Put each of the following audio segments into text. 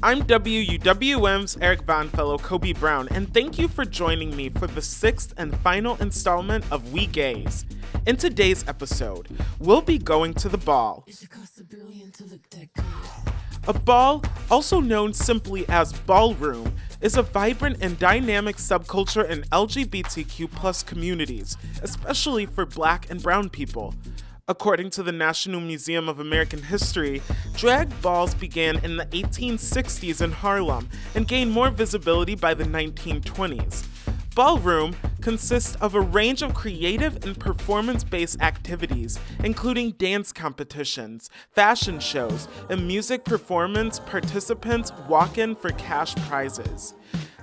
I'm WUWM's Eric Von Fellow Kobe Brown, and thank you for joining me for the sixth and final installment of We Gays. In today's episode, we'll be going to the ball. A ball, also known simply as ballroom, is a vibrant and dynamic subculture in LGBTQ plus communities, especially for black and brown people. According to the National Museum of American History, drag balls began in the 1860s in Harlem and gained more visibility by the 1920s. Ballroom consists of a range of creative and performance based activities, including dance competitions, fashion shows, and music performance participants walk in for cash prizes.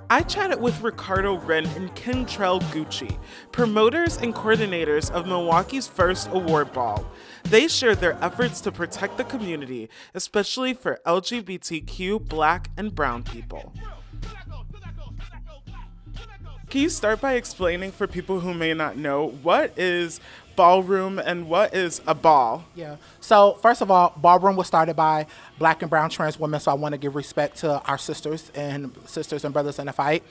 I chatted with Ricardo Wren and Kentrell Gucci, promoters and coordinators of Milwaukee's first award ball. They shared their efforts to protect the community, especially for LGBTQ, black, and brown people. Can you start by explaining for people who may not know what is ballroom and what is a ball? Yeah. So first of all, ballroom was started by black and brown trans women. So I want to give respect to our sisters and sisters and brothers in the fight.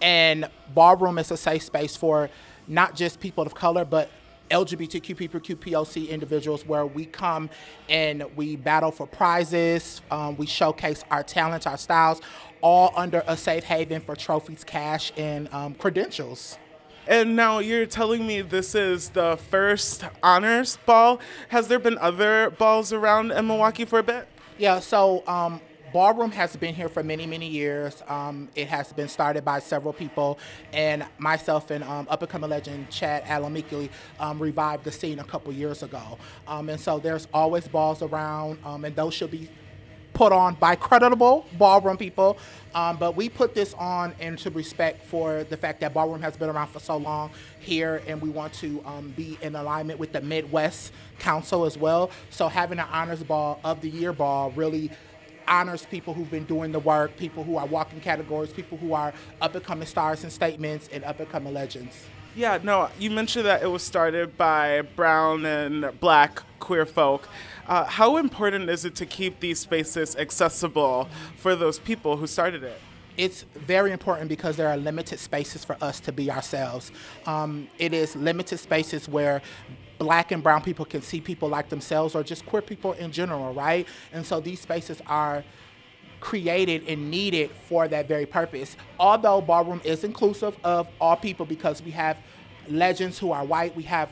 And ballroom is a safe space for not just people of color, but LGBTQ people, QPOC individuals, where we come and we battle for prizes, um, we showcase our talents, our styles, all under a safe haven for trophies, cash, and um, credentials. And now you're telling me this is the first honors ball. Has there been other balls around in Milwaukee for a bit? Yeah, so um, Ballroom has been here for many, many years. Um, it has been started by several people, and myself and um, up and coming legend Chad Alamikili um, revived the scene a couple years ago. Um, and so there's always balls around, um, and those should be put on by creditable ballroom people. Um, but we put this on into respect for the fact that ballroom has been around for so long here, and we want to um, be in alignment with the Midwest Council as well. So having an honors ball of the year ball really honors people who've been doing the work, people who are walking categories, people who are up and coming stars and statements, and up and coming legends. Yeah, no, you mentioned that it was started by brown and black queer folk. Uh, how important is it to keep these spaces accessible for those people who started it? It's very important because there are limited spaces for us to be ourselves. Um, it is limited spaces where black and brown people can see people like themselves or just queer people in general, right? And so these spaces are created and needed for that very purpose. Although ballroom is inclusive of all people because we have legends who are white, we have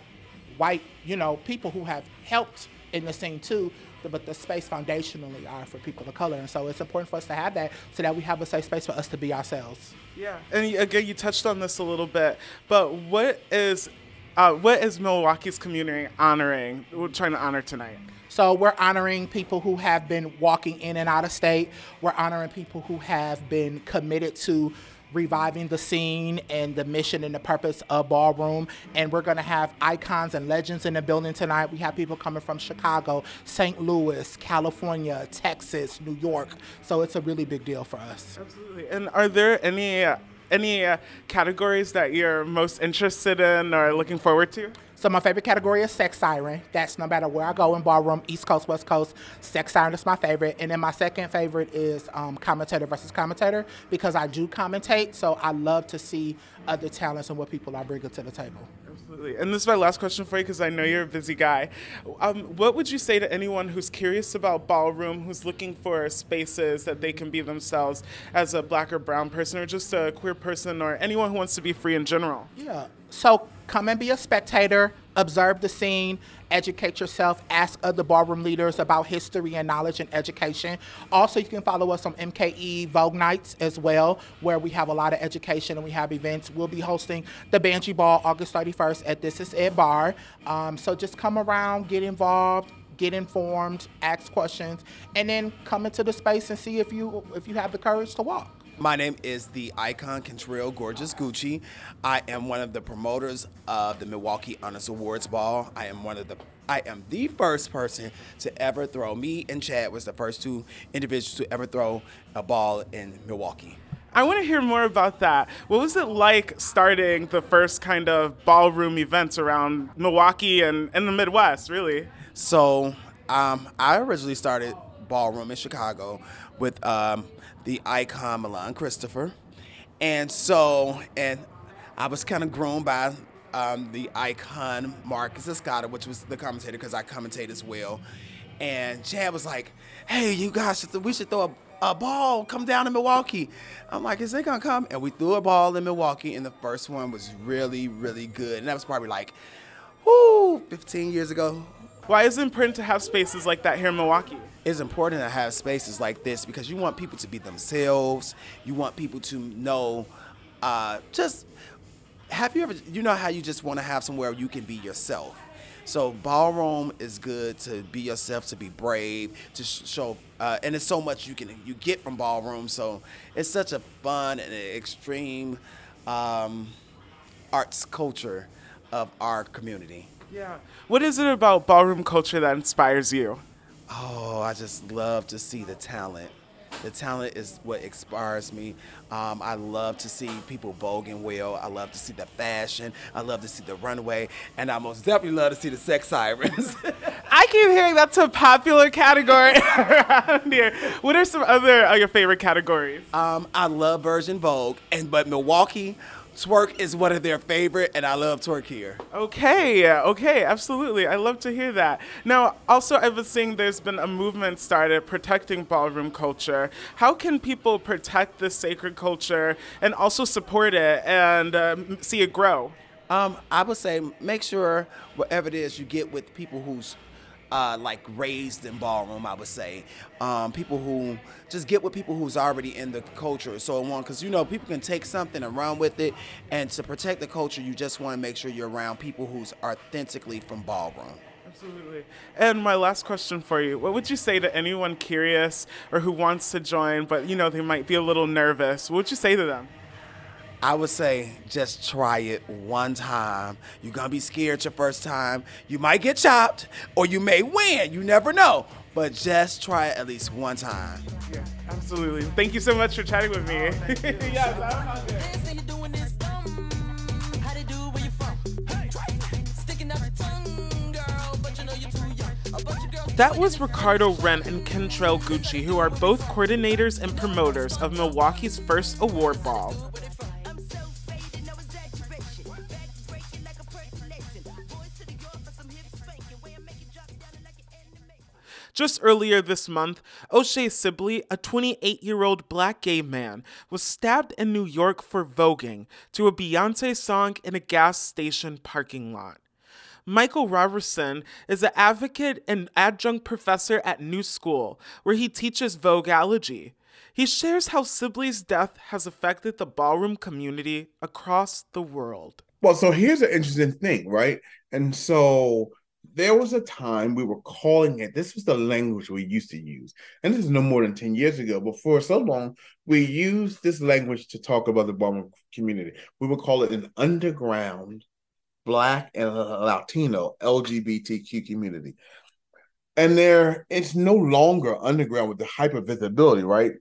white, you know, people who have helped in the scene too, but the space foundationally are for people of color. And so it's important for us to have that so that we have a safe space for us to be ourselves. Yeah. And again, you touched on this a little bit, but what is uh, what is Milwaukee's community honoring? We're trying to honor tonight. So we're honoring people who have been walking in and out of state. We're honoring people who have been committed to reviving the scene and the mission and the purpose of ballroom and we're going to have icons and legends in the building tonight we have people coming from chicago st louis california texas new york so it's a really big deal for us absolutely and are there any any uh, categories that you're most interested in or looking forward to? So my favorite category is sex siren. That's no matter where I go in ballroom, East Coast, West Coast, sex siren is my favorite. And then my second favorite is um, commentator versus commentator because I do commentate. So I love to see other talents and what people are bringing to the table. Absolutely. And this is my last question for you because I know you're a busy guy. Um, what would you say to anyone who's curious about ballroom, who's looking for spaces that they can be themselves as a black or brown person or just a queer person or anyone who wants to be free in general? Yeah. So come and be a spectator, observe the scene, educate yourself, ask other ballroom leaders about history and knowledge and education. Also, you can follow us on MKE Vogue Nights as well, where we have a lot of education and we have events. We'll be hosting the Banshee Ball August 31st at This Is It Bar. Um, so just come around, get involved, get informed, ask questions, and then come into the space and see if you if you have the courage to walk. My name is the icon Kentrell Gorgeous Gucci. I am one of the promoters of the Milwaukee Honors Awards Ball. I am one of the I am the first person to ever throw. Me and Chad was the first two individuals to ever throw a ball in Milwaukee. I want to hear more about that. What was it like starting the first kind of ballroom events around Milwaukee and, and the Midwest, really? So, um, I originally started ballroom in Chicago with um, the icon Milan Christopher. And so, and I was kind of grown by um, the icon Marcus Escada, which was the commentator because I commentate as well. And Chad was like, "Hey, you guys, we should throw a, a ball. Come down to Milwaukee." I'm like, "Is they gonna come?" And we threw a ball in Milwaukee, and the first one was really, really good. And that was probably like, whoo, 15 years ago. Why is it important to have spaces like that here in Milwaukee? It's important to have spaces like this because you want people to be themselves. You want people to know, uh, just have you ever, you know how you just want to have somewhere you can be yourself. So ballroom is good to be yourself, to be brave, to show, uh, and it's so much you can you get from ballroom. So it's such a fun and extreme um, arts culture of our community. Yeah. What is it about ballroom culture that inspires you? Oh, I just love to see the talent. The talent is what inspires me. Um, I love to see people voguing well. I love to see the fashion. I love to see the runway. And I most definitely love to see the sex sirens. I keep hearing that's a popular category around here. What are some other uh, your favorite categories? Um, I love Virgin Vogue, and but Milwaukee, twerk is one of their favorite, and I love twerk here. Okay, okay, absolutely. I love to hear that. Now, also, I was seeing there's been a movement started protecting ballroom culture. How can people protect this sacred culture and also support it and um, see it grow? Um, I would say make sure whatever it is you get with people who's uh, like raised in ballroom, I would say. Um, people who just get with people who's already in the culture, so on. Because you know, people can take something and run with it, and to protect the culture, you just want to make sure you're around people who's authentically from ballroom. Absolutely. And my last question for you: What would you say to anyone curious or who wants to join, but you know they might be a little nervous? What would you say to them? I would say just try it one time. You're gonna be scared your first time. You might get chopped or you may win. You never know. But just try it at least one time. Yeah, absolutely. Thank you so much for chatting with me. yes, I'm out. That was Ricardo Wren and Kentrell Gucci, who are both coordinators and promoters of Milwaukee's first award ball. Just earlier this month, O'Shea Sibley, a 28 year old black gay man, was stabbed in New York for voguing to a Beyonce song in a gas station parking lot. Michael Roberson is an advocate and adjunct professor at New School, where he teaches vogueology. He shares how Sibley's death has affected the ballroom community across the world. Well, so here's an interesting thing, right? And so there was a time we were calling it, this was the language we used to use. And this is no more than 10 years ago, but for so long, we used this language to talk about the Ballroom community. We would call it an underground Black and Latino LGBTQ community. And there, it's no longer underground with the hyper visibility, right?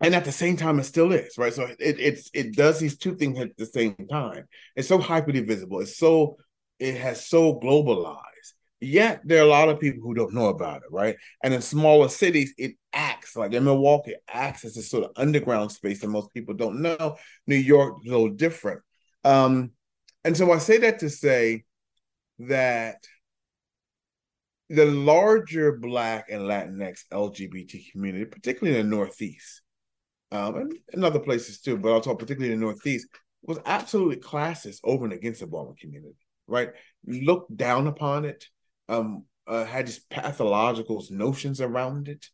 And at the same time, it still is, right? So it it's it does these two things at the same time. It's so hyperly visible. It's so it has so globalized. Yet there are a lot of people who don't know about it, right? And in smaller cities, it acts like in Milwaukee, it acts as a sort of underground space that most people don't know. New York is a little different. Um, and so I say that to say that the larger Black and Latinx LGBT community, particularly in the Northeast, um, and other places too, but I'll talk particularly in the Northeast, was absolutely classist over and against the Ballroom community right? Looked down upon it, um, uh, had these pathological notions around it,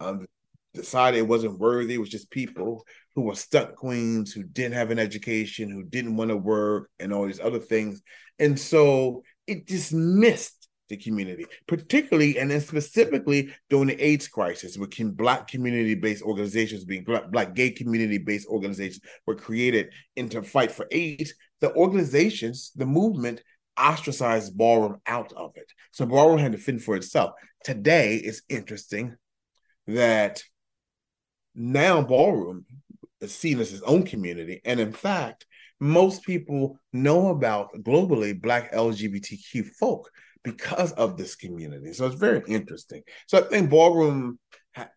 um, decided it wasn't worthy. It was just people who were stuck queens, who didn't have an education, who didn't want to work, and all these other things. And so it dismissed the community, particularly and then specifically during the AIDS crisis, when black community-based organizations, being black, black gay community-based organizations, were created into fight for AIDS. The organizations, the movement ostracized ballroom out of it. So ballroom had to fend for itself. Today, it's interesting that now ballroom is seen as its own community. And in fact, most people know about globally Black LGBTQ folk because of this community. So it's very interesting. So I think ballroom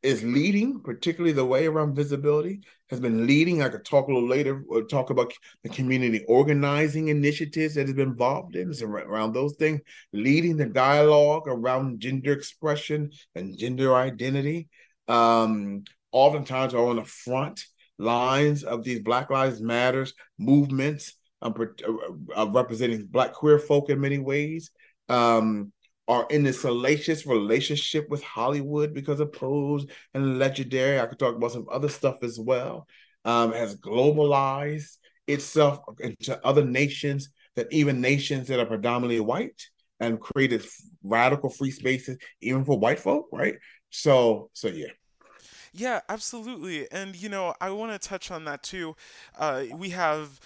is leading, particularly the way around visibility, has been leading. I could talk a little later, or uh, talk about the community organizing initiatives that has been involved in around those things, leading the dialogue around gender expression and gender identity. Um, oftentimes are on the front lines of these Black Lives Matters movements, um, uh, representing Black queer folk in many ways. Um, are in this salacious relationship with Hollywood because of Pose and Legendary. I could talk about some other stuff as well. Um, has globalized itself into other nations that even nations that are predominantly white and created radical free spaces even for white folk, right? So, so yeah. Yeah, absolutely. And, you know, I want to touch on that too. Uh, we have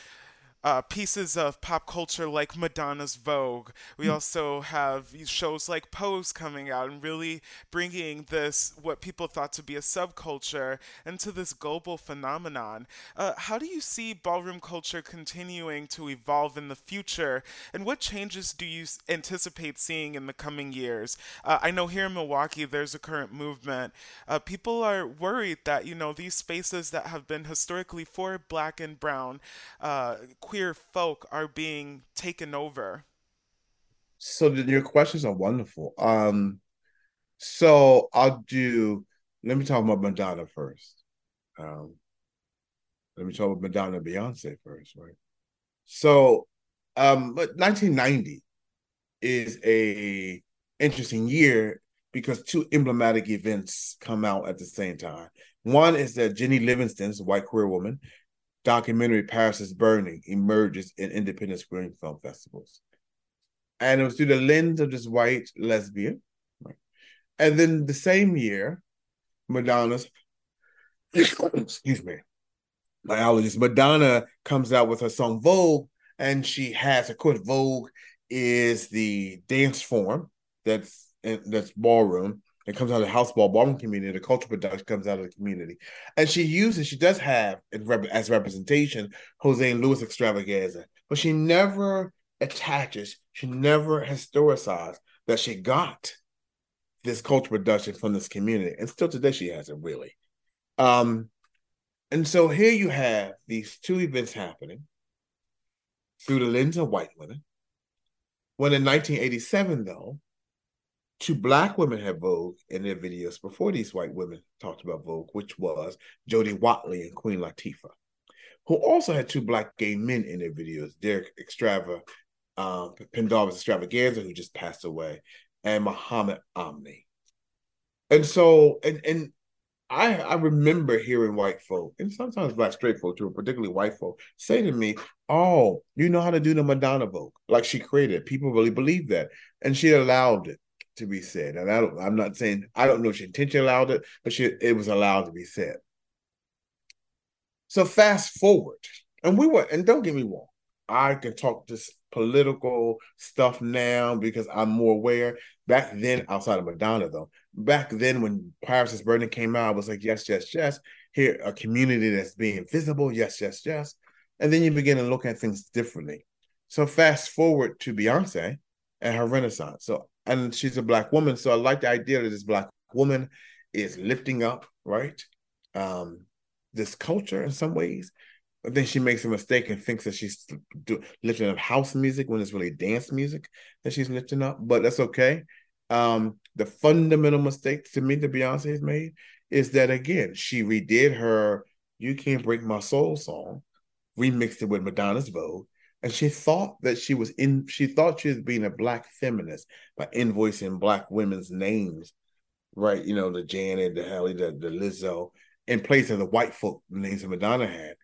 uh, pieces of pop culture like Madonna's Vogue. We mm. also have shows like Pose coming out and really bringing this, what people thought to be a subculture, into this global phenomenon. Uh, how do you see ballroom culture continuing to evolve in the future, and what changes do you anticipate seeing in the coming years? Uh, I know here in Milwaukee there's a current movement. Uh, people are worried that, you know, these spaces that have been historically for black and brown, uh, queer folk are being taken over? So your questions are wonderful. Um, so I'll do. Let me talk about Madonna first. Um, let me talk about Madonna and Beyonce first, right? So, um, but 1990 is a interesting year because two emblematic events come out at the same time. One is that Jennie Livingston's white queer woman documentary Paris is Burning emerges in independent screen film festivals. And it was through the lens of this white lesbian. Right? And then the same year, Madonna's, excuse me, allergies, Madonna comes out with her song Vogue, and she has, of course, Vogue is the dance form that's that's ballroom it comes out of the house ball ballroom community. The cultural production comes out of the community, and she uses. She does have as representation Jose Louis extravaganza, but she never attaches. She never historicized that she got this cultural production from this community, and still today she hasn't really. Um, and so here you have these two events happening through the lens of white women. When in 1987, though, two black women had Vogue in their videos before these white women talked about Vogue, which was Jody Watley and Queen Latifah, who also had two black gay men in their videos, Derek Extrava, um, Pendarvis Xtravaganza, who just passed away, and Muhammad Omni. And so, and and I I remember hearing white folk and sometimes black straight folk too, particularly white folk, say to me, "Oh, you know how to do the Madonna Vogue, like she created." People really believe that, and she allowed it to be said. And I don't, I'm not saying I don't know if she intentionally allowed it, but she it was allowed to be said. So fast forward, and we were, and don't get me wrong, I can talk this political stuff now because I'm more aware. Back then, outside of Madonna, though, back then when Paris is Burning came out, I was like, yes, yes, yes. Here, a community that's being visible, yes, yes, yes. And then you begin to look at things differently. So fast forward to Beyonce and her renaissance. So and she's a black woman. So I like the idea that this black woman is lifting up, right? Um, this culture in some ways. But then she makes a mistake and thinks that she's do, lifting up house music when it's really dance music that she's lifting up. But that's okay. Um, the fundamental mistake to me that Beyonce has made is that again, she redid her You Can't Break My Soul song, remixed it with Madonna's Vogue, and she thought that she was in she thought she was being a black feminist by invoicing black women's names right? You know the janet the Halle, the, the lizzo in place of the white folk names that madonna had.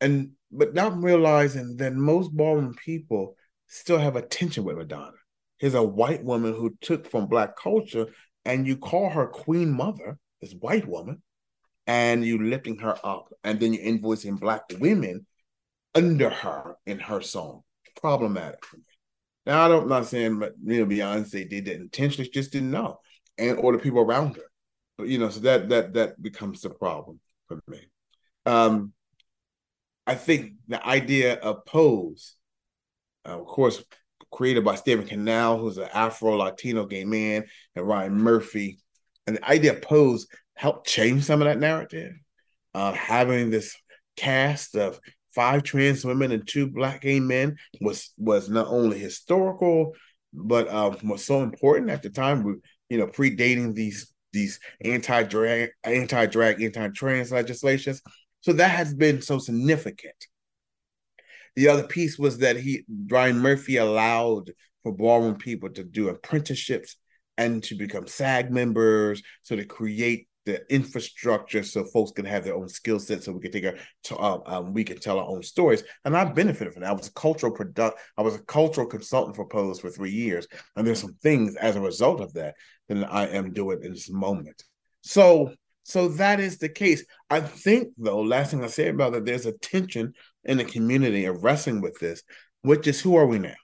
And but not realizing that most ballroom people still have a tension with madonna. Here's a white woman who took from black culture and you call her queen mother this white woman and you lifting her up and then you're invoicing black women under her in her song. Problematic for me. Now I don't, I'm not saying you know Beyonce did that intentionally, just didn't know, and or the people around her. But you know, so that that that becomes the problem for me. Um, I think the idea of pose, uh, of course, created by Stephen Canal, who's an Afro Latino gay man, and Ryan Murphy, and the idea of Pose helped change some of that narrative. Uh, having this cast of five trans women and two black gay men was was not only historical, but uh, was so important at the time. You know, predating these these anti-drag, anti-drag, anti-trans legislations. So that has been so significant. The other piece was that he Ryan Murphy allowed for ballroom people to do apprenticeships and to become SAG members, so to create the infrastructure so folks can have their own skill set so we can take our um, um, we can tell our own stories. And i've benefited from that. I was a cultural product i was a cultural consultant for pose for three years and there's some things as a result of that that i am doing in this moment. So so that is the case. I think though last thing i say about that there's a tension in the community of wrestling with this which is who are we now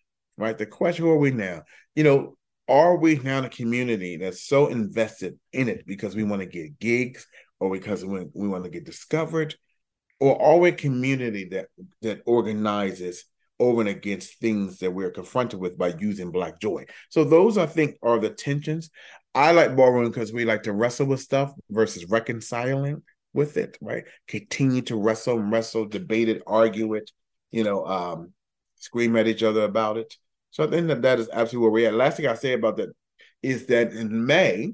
right? The question who are we now? You know are we now a community that's so invested in it because we want to get gigs or because we, we want to get discovered? Or are we a community that that organizes over and against things that we're confronted with by using black joy? So those i think are the tensions. I like ballroom because we like to wrestle with stuff versus reconciling with it right? Continue to wrestle and wrestle debate it argue it you know um scream at each other about it so I think that that is absolutely where we're at. Last thing I say about that is that in May,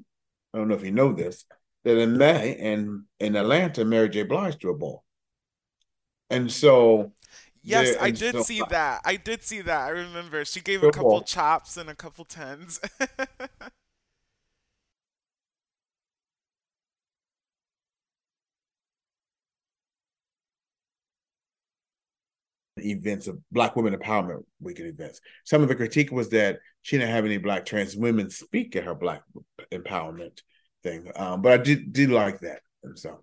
I don't know if you know this, that in May in in Atlanta, Mary J. Blige threw a ball, and so. Yes, there, I did so, see that. I did see that. I remember she gave a couple ball. chops and a couple tens. events of Black Women Empowerment Weekend events. Some of the critique was that she didn't have any Black trans women speak at her Black empowerment thing, um, but I did did like that, and so,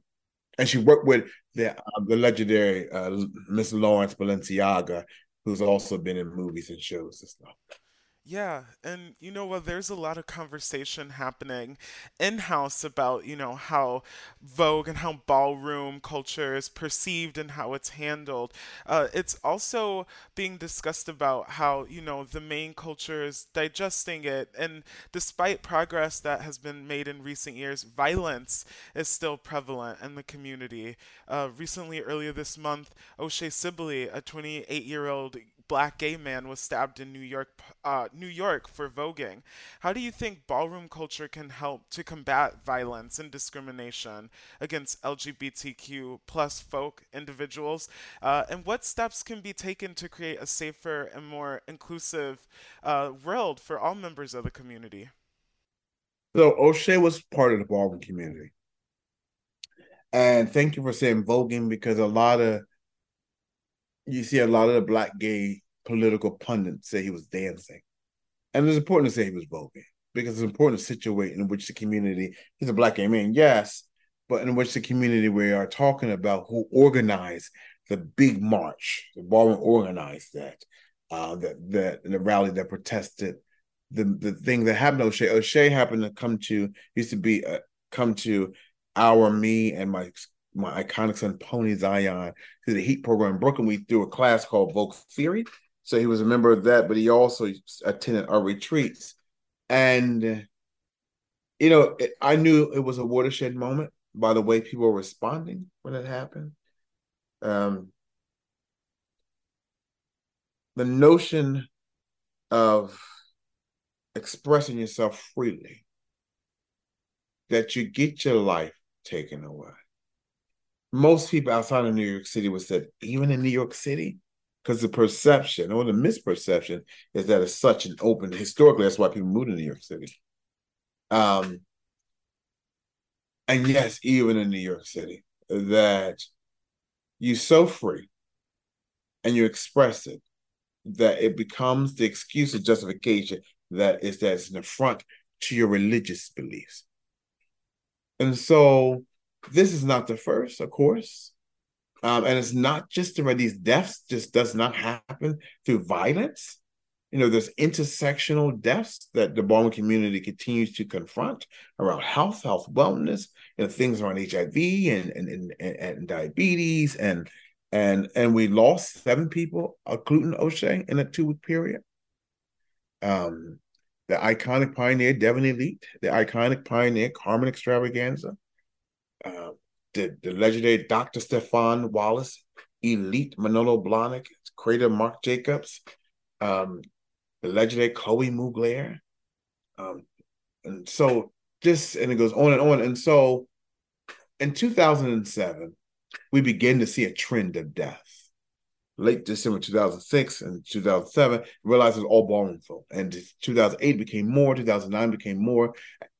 and she worked with the um, the legendary uh, Miss Lawrence Balenciaga, who's also been in movies and shows and stuff. Yeah, and you know what? There's a lot of conversation happening in house about, you know, how Vogue and how ballroom culture is perceived and how it's handled. Uh, it's also being discussed about how, you know, the main culture is digesting it. And despite progress that has been made in recent years, violence is still prevalent in the community. Uh, recently, earlier this month, O'Shea Sibley, a 28 year old black gay man was stabbed in New York, uh, New York for voguing. How do you think ballroom culture can help to combat violence and discrimination against LGBTQ plus folk individuals? Uh, and what steps can be taken to create a safer and more inclusive uh, world for all members of the community? So O'Shea was part of the ballroom community. And thank you for saying voguing because a lot of you see a lot of the black gay political pundits say he was dancing. And it's important to say he was voguing because it's important to situate in which the community, he's a black gay man, yes, but in which the community we are talking about who organized the big march, the ballroom organized that, uh, that, that the rally that protested the the thing that happened to O'Shea. O'Shea happened to come to used to be uh, come to our me and my my iconic son Pony Zion to the HEAT program in Brooklyn. We threw a class called Vogue Theory. So he was a member of that, but he also attended our retreats. And you know, it, I knew it was a watershed moment by the way people were responding when it happened. Um, the notion of expressing yourself freely, that you get your life taken away most people outside of New York City would say, even in New York City, because the perception or the misperception is that it's such an open. Historically, that's why people move to New York City. Um, and yes, even in New York City, that you're so free and you express it that it becomes the excuse or justification that is that it's an affront to your religious beliefs. And so this is not the first, of course. Um, and it's not just where these deaths just does not happen through violence. You know, there's intersectional deaths that the ballroom community continues to confront around health, health, wellness, you know, things around HIV and and, and, and diabetes and and and we lost seven people, including O'Shea, in a two week period. Um, the iconic pioneer Devin Elite, the iconic pioneer Carmen Xtravaganza, uh, the, the legendary Dr. Stefan Wallace, Elite Manolo Blahnik, creator Mark Jacobs, um, the legendary Chloe Mugler. Um, and so this, and it goes on and on. And so in 2007, we begin to see a trend of death. Late December 2006 and 2007, realized it was all folk. And 2008 became more, 2009 became more.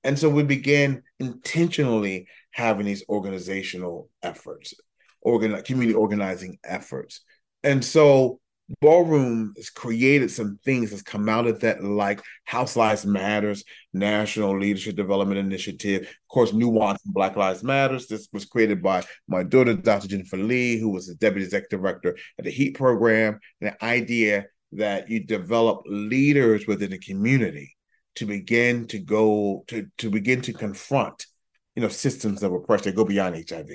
And so we began intentionally having these organizational efforts, organ- community organizing efforts. And so Ballroom has created some things that's come out of that, like House Lives Matters, National Leadership Development Initiative, of course, Nuance and Black Lives Matters. This was created by my daughter, Dr. Jennifer Lee, who was the Deputy Executive Director at the HEAT program. And the idea that you develop leaders within the community to begin to go to to begin to confront, you know, systems of oppression that go beyond HIV.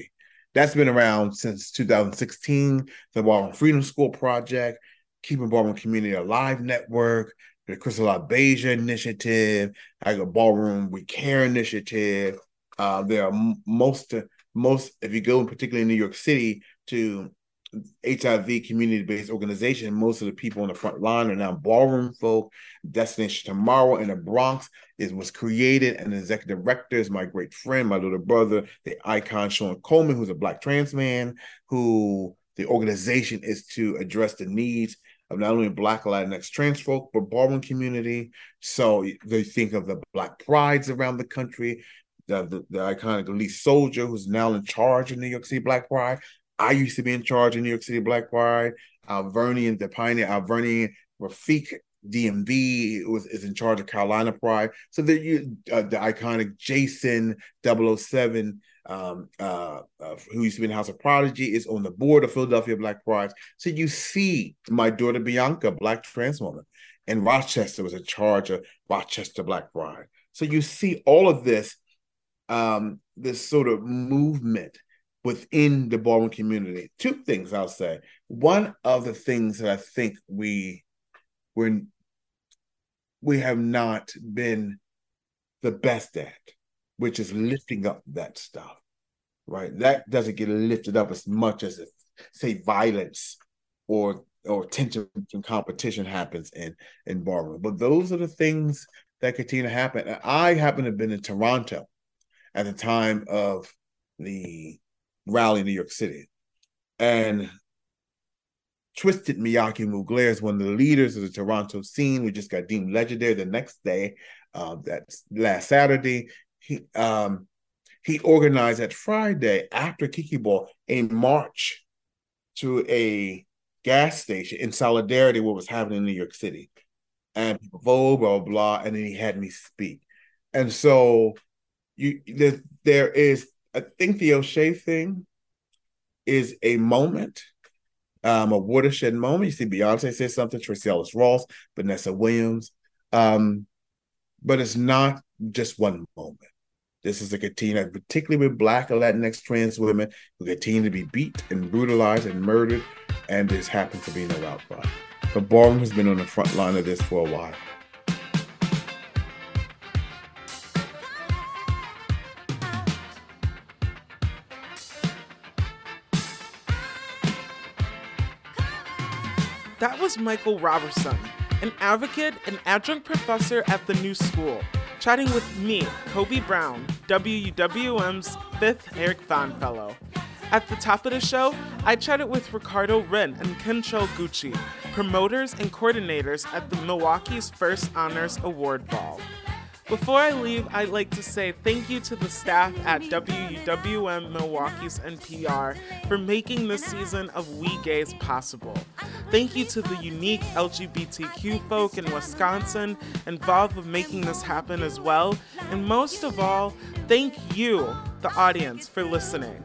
That's been around since 2016. The Ballroom Freedom School Project, Keeping Ballroom Community Alive Network, the Crystal LaBeija Initiative, I got Ballroom We Care Initiative. Uh, there are most most if you go, particularly in New York City, to HIV community based organization. Most of the people on the front line are now ballroom folk. Destination Tomorrow in the Bronx is was created, and the executive director is my great friend, my little brother, the icon Sean Coleman, who's a black trans man, who the organization is to address the needs of not only Black Latinx trans folk, but ballroom community. So they think of the Black prides around the country, the, the, the iconic Lee Soldier, who's now in charge of New York City Black Pride. I used to be in charge of New York City Black Pride. Alvernian, the pioneer Alvernian Rafiq DMV was is in charge of Carolina Pride. So uh, the iconic Jason 007 um, uh, uh, who used to be in the House of Prodigy is on the board of Philadelphia Black Pride. So you see my daughter Bianca, black trans woman, in Rochester was in charge of Rochester Black Pride. So you see all of this, um, this sort of movement within the ballroom community. Two things I'll say. One of the things that I think we we we have not been the best at, which is lifting up that stuff. Right? That doesn't get lifted up as much as if, say violence or or tension and competition happens in in ballroom. But those are the things that continue to happen. I happen to have been in Toronto at the time of the rally in New York City. And Twisted Miyake Mugler is one of the leaders of the Toronto scene. We just got deemed legendary the next day. Uh, last Saturday. He um, he organized that Friday after Kiki Ball a march to a gas station in solidarity with what was happening in New York City. And blah, blah, blah. And then he had me speak. And so you there, there is I think the O'Shea thing is a moment, um, a watershed moment. You see Beyonce say something, Tracee Ellis Ross, Vanessa Williams. Um, but it's not just one moment. This is a continue, particularly with Black and Latinx trans women who continue to be beat and brutalized and murdered, and this happens to be no outcry. But Ballroom has been on the front line of this for a while. Was Michael Roberson, an advocate and adjunct professor at the New School, chatting with me, Kobe Brown, WUWM's fifth Eric Von Fellow. At the top of the show, I chatted with Ricardo Wren and Kentrell Gucci, promoters and coordinators at the Milwaukee's First Honors Award Ball. Before I leave, I'd like to say thank you to the staff at WUWM Milwaukee's NPR for making this season of We Gays possible. Thank you to the unique LGBTQ folk in Wisconsin involved with making this happen as well. And most of all, thank you, the audience, for listening.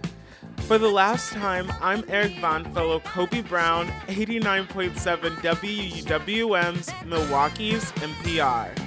For the last time, I'm Eric Von Fellow Kobe Brown, 89.7 WUWM's Milwaukee's NPR.